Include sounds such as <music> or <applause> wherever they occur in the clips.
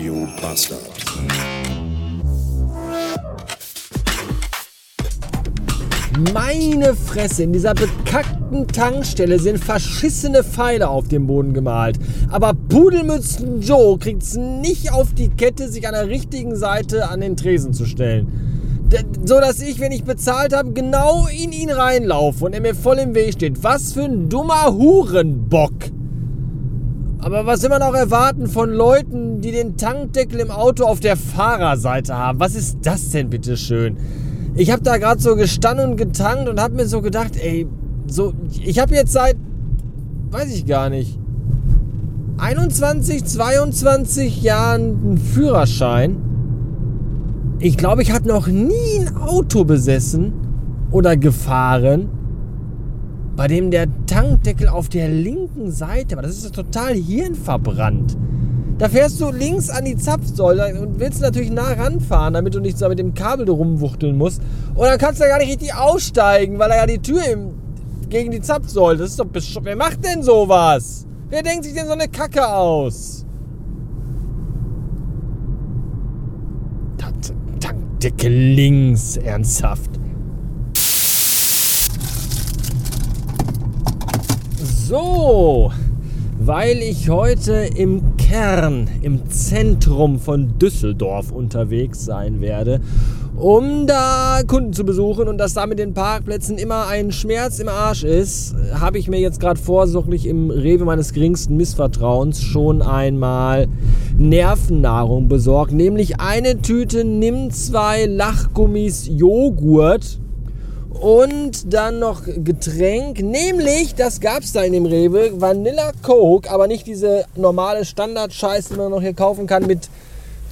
Radio Bastard. Meine Fresse, in dieser bekackten Tankstelle sind verschissene Pfeile auf dem Boden gemalt. Aber Pudelmützen Joe kriegt's nicht auf die Kette, sich an der richtigen Seite an den Tresen zu stellen. D so dass ich, wenn ich bezahlt habe, genau in ihn reinlaufe und er mir voll im Weg steht. Was für ein dummer Hurenbock. Aber was man auch erwarten von Leuten, die den Tankdeckel im Auto auf der Fahrerseite haben? Was ist das denn bitte schön? Ich habe da gerade so gestanden und getankt und habe mir so gedacht, ey, so ich habe jetzt seit weiß ich gar nicht 21, 22 Jahren einen Führerschein. Ich glaube, ich habe noch nie ein Auto besessen oder gefahren, bei dem der Tankdeckel auf der linken Seite war. Das ist total hirnverbrannt. Da fährst du links an die Zapfsäule und willst natürlich nah ranfahren, damit du nicht so mit dem Kabel rumwuchteln musst. Und dann kannst du ja gar nicht richtig aussteigen, weil er ja die Tür im, gegen die Zapfsäule. Das ist doch bescheuert. Wer macht denn sowas? Wer denkt sich denn so eine Kacke aus? Tankdeckel links, ernsthaft. So, weil ich heute im Kern, im Zentrum von Düsseldorf unterwegs sein werde, um da Kunden zu besuchen und dass da mit den Parkplätzen immer ein Schmerz im Arsch ist, habe ich mir jetzt gerade vorsorglich im Rewe meines geringsten Missvertrauens schon einmal Nervennahrung besorgt, nämlich eine Tüte Nimm 2 Lachgummis Joghurt und dann noch Getränk, nämlich, das gab es da in dem Rewe, Vanilla Coke, aber nicht diese normale Standard-Scheiße, die man noch hier kaufen kann mit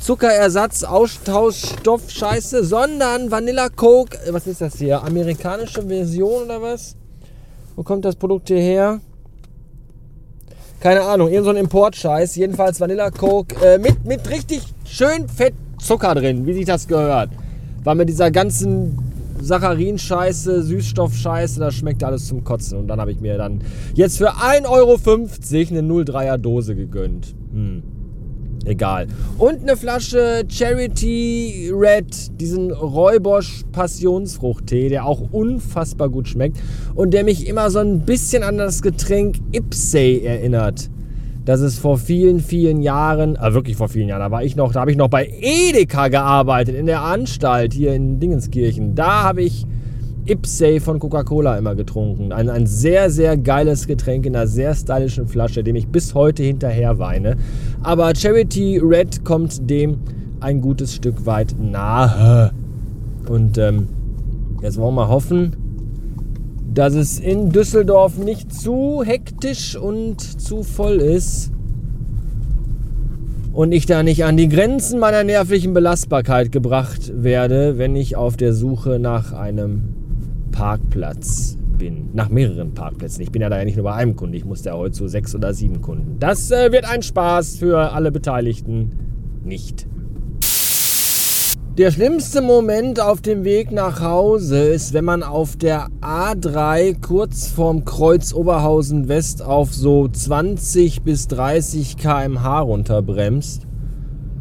Zuckerersatz, Austauschstoff, Scheiße, sondern Vanilla Coke, was ist das hier? Amerikanische Version oder was? Wo kommt das Produkt hierher? Keine Ahnung, irgend so ein Importscheiß. Jedenfalls Vanilla Coke äh, mit, mit richtig schön fett Zucker drin, wie sich das gehört. Weil mit dieser ganzen Saccharin-Scheiße, Süßstoff-Scheiße, das schmeckt alles zum Kotzen. Und dann habe ich mir dann jetzt für 1,50 Euro eine 0,3er Dose gegönnt. Hm. Egal. Und eine Flasche Charity Red, diesen Räubosch Passionsfruchttee, der auch unfassbar gut schmeckt und der mich immer so ein bisschen an das Getränk Ipsey erinnert dass es vor vielen, vielen Jahren, äh, wirklich vor vielen Jahren, da war ich noch, da habe ich noch bei Edeka gearbeitet, in der Anstalt hier in Dingenskirchen. Da habe ich Ipsey von Coca-Cola immer getrunken. Ein, ein sehr, sehr geiles Getränk in einer sehr stylischen Flasche, dem ich bis heute hinterher weine. Aber Charity Red kommt dem ein gutes Stück weit nahe. Und ähm, jetzt wollen wir mal hoffen, dass es in Düsseldorf nicht zu hektisch und zu voll ist und ich da nicht an die Grenzen meiner nervlichen Belastbarkeit gebracht werde, wenn ich auf der Suche nach einem Parkplatz bin. Nach mehreren Parkplätzen. Ich bin ja da ja nicht nur bei einem Kunden, ich musste ja heute zu sechs oder sieben Kunden. Das äh, wird ein Spaß für alle Beteiligten nicht. Der schlimmste Moment auf dem Weg nach Hause ist, wenn man auf der A3 kurz vorm Kreuz Oberhausen West auf so 20 bis 30 km/h runterbremst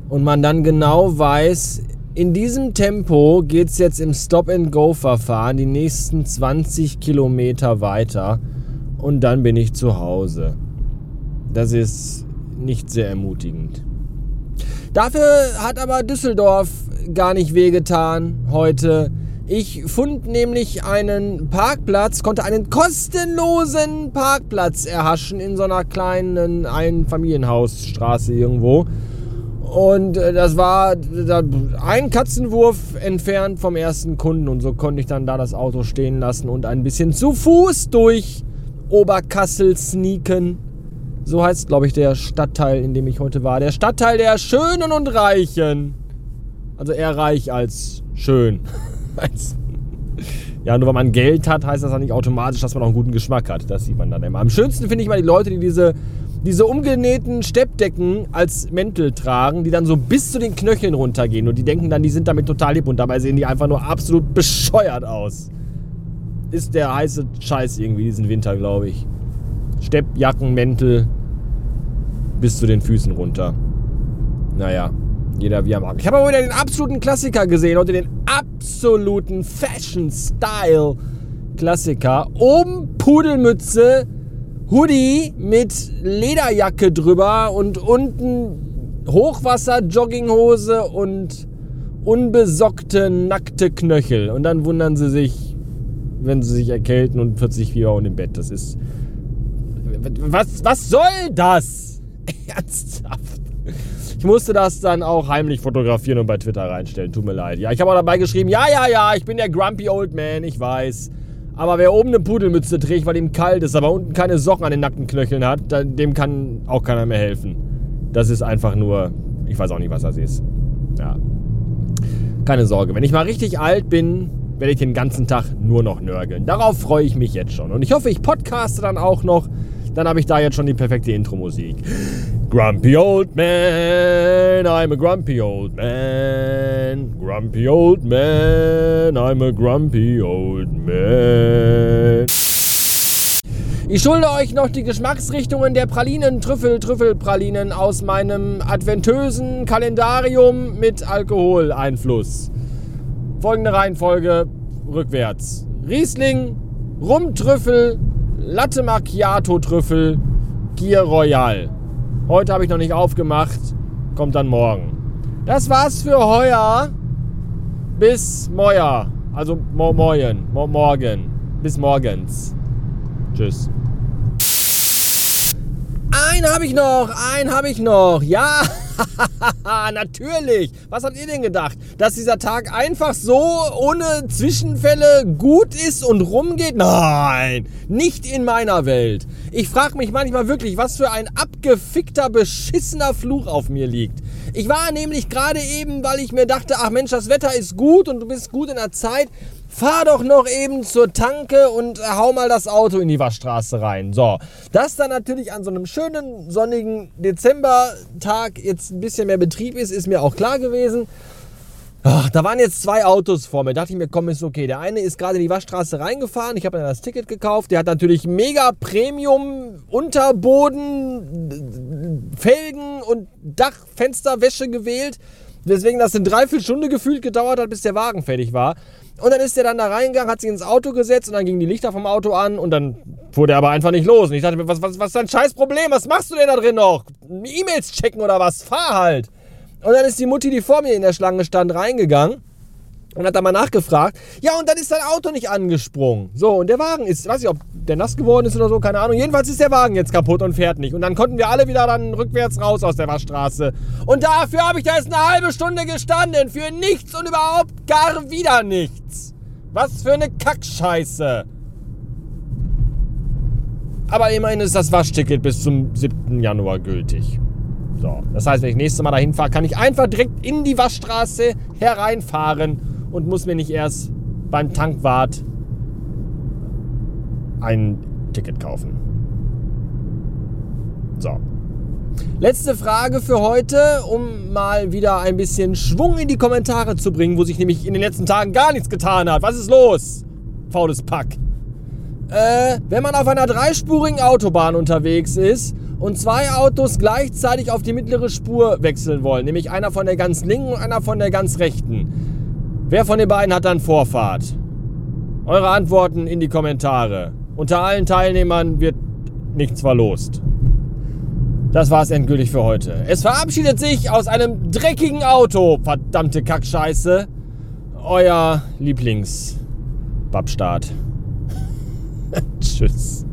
und man dann genau weiß, in diesem Tempo geht es jetzt im Stop-and-Go-Verfahren die nächsten 20 Kilometer weiter und dann bin ich zu Hause. Das ist nicht sehr ermutigend. Dafür hat aber Düsseldorf gar nicht wehgetan heute. Ich fand nämlich einen Parkplatz, konnte einen kostenlosen Parkplatz erhaschen in so einer kleinen Einfamilienhausstraße irgendwo. Und äh, das war ein Katzenwurf entfernt vom ersten Kunden. Und so konnte ich dann da das Auto stehen lassen und ein bisschen zu Fuß durch Oberkassel sneaken. So heißt, glaube ich, der Stadtteil, in dem ich heute war. Der Stadtteil der Schönen und Reichen. Also eher reich als schön. <laughs> ja, nur weil man Geld hat, heißt das ja nicht automatisch, dass man auch einen guten Geschmack hat. Das sieht man dann immer. Am schönsten finde ich mal die Leute, die diese, diese umgenähten Steppdecken als Mäntel tragen, die dann so bis zu den Knöcheln runtergehen. Und die denken dann, die sind damit total lieb und dabei sehen die einfach nur absolut bescheuert aus. Ist der heiße Scheiß irgendwie diesen Winter, glaube ich. Steppjacken, Mäntel bis zu den Füßen runter. Naja, jeder wie er mag. Ich habe aber wieder den absoluten Klassiker gesehen, heute den absoluten Fashion-Style-Klassiker. Oben Pudelmütze, Hoodie mit Lederjacke drüber und unten Hochwasser, Jogginghose und unbesockte, nackte Knöchel. Und dann wundern sie sich, wenn sie sich erkälten und 40 Fieber und im Bett. Das ist. Was, was soll das? <laughs> Ernsthaft. Ich musste das dann auch heimlich fotografieren und bei Twitter reinstellen. Tut mir leid. Ja, ich habe auch dabei geschrieben, ja, ja, ja, ich bin der Grumpy Old Man, ich weiß. Aber wer oben eine Pudelmütze trägt, weil ihm kalt ist, aber unten keine Socken an den nackten Knöcheln hat, dem kann auch keiner mehr helfen. Das ist einfach nur, ich weiß auch nicht, was das ist. Ja. Keine Sorge, wenn ich mal richtig alt bin, werde ich den ganzen Tag nur noch nörgeln. Darauf freue ich mich jetzt schon. Und ich hoffe, ich podcaste dann auch noch. Dann habe ich da jetzt schon die perfekte Intro-Musik. Grumpy old man, I'm a grumpy old man. Grumpy old man, I'm a grumpy old man. Ich schulde euch noch die Geschmacksrichtungen der Pralinen, Trüffel, Trüffelpralinen aus meinem adventösen Kalendarium mit Alkoholeinfluss. Folgende Reihenfolge rückwärts. Riesling, Rumtrüffel, Latte Macchiato Trüffel, Gier Royal. Heute habe ich noch nicht aufgemacht. Kommt dann morgen. Das war's für heuer. Bis Moja. Also mo morgen. Mo morgen. Bis morgens. Tschüss. Einen habe ich noch. Einen habe ich noch. Ja. <laughs> Natürlich. Was habt ihr denn gedacht? Dass dieser Tag einfach so ohne Zwischenfälle gut ist und rumgeht? Nein, nicht in meiner Welt. Ich frage mich manchmal wirklich, was für ein abgefickter, beschissener Fluch auf mir liegt. Ich war nämlich gerade eben, weil ich mir dachte, ach Mensch, das Wetter ist gut und du bist gut in der Zeit, fahr doch noch eben zur Tanke und hau mal das Auto in die Waschstraße rein. So, dass dann natürlich an so einem schönen sonnigen Dezembertag jetzt ein bisschen mehr Betrieb ist, ist mir auch klar gewesen. Ach, da waren jetzt zwei Autos vor mir. Da dachte ich mir, komm, ist okay. Der eine ist gerade in die Waschstraße reingefahren. Ich habe dann das Ticket gekauft. Der hat natürlich mega Premium Unterboden, Felgen und Dachfensterwäsche gewählt. Deswegen das eine Dreiviertelstunde gefühlt gedauert hat, bis der Wagen fertig war. Und dann ist er dann da reingegangen, hat sich ins Auto gesetzt und dann gingen die Lichter vom Auto an und dann fuhr der aber einfach nicht los. Und ich dachte mir, was, was, was ist dein scheiß Problem? Was machst du denn da drin noch? E-Mails checken oder was? Fahr halt. Und dann ist die Mutti, die vor mir in der Schlange stand, reingegangen und hat da mal nachgefragt. Ja, und dann ist sein Auto nicht angesprungen. So, und der Wagen ist, weiß ich, ob der nass geworden ist oder so, keine Ahnung. Jedenfalls ist der Wagen jetzt kaputt und fährt nicht. Und dann konnten wir alle wieder dann rückwärts raus aus der Waschstraße. Und dafür habe ich da jetzt eine halbe Stunde gestanden. Für nichts und überhaupt gar wieder nichts. Was für eine Kackscheiße. Aber immerhin ist das Waschticket bis zum 7. Januar gültig. So, das heißt, wenn ich nächstes Mal dahin fahre, kann ich einfach direkt in die Waschstraße hereinfahren und muss mir nicht erst beim Tankwart ein Ticket kaufen. So. Letzte Frage für heute, um mal wieder ein bisschen Schwung in die Kommentare zu bringen, wo sich nämlich in den letzten Tagen gar nichts getan hat. Was ist los? Faules Pack. Äh, wenn man auf einer dreispurigen Autobahn unterwegs ist und zwei Autos gleichzeitig auf die mittlere Spur wechseln wollen, nämlich einer von der ganz linken und einer von der ganz rechten. Wer von den beiden hat dann Vorfahrt? Eure Antworten in die Kommentare. Unter allen Teilnehmern wird nichts verlost. Das war's endgültig für heute. Es verabschiedet sich aus einem dreckigen Auto, verdammte Kackscheiße, euer Lieblings-Babstaat. <laughs> Tschüss.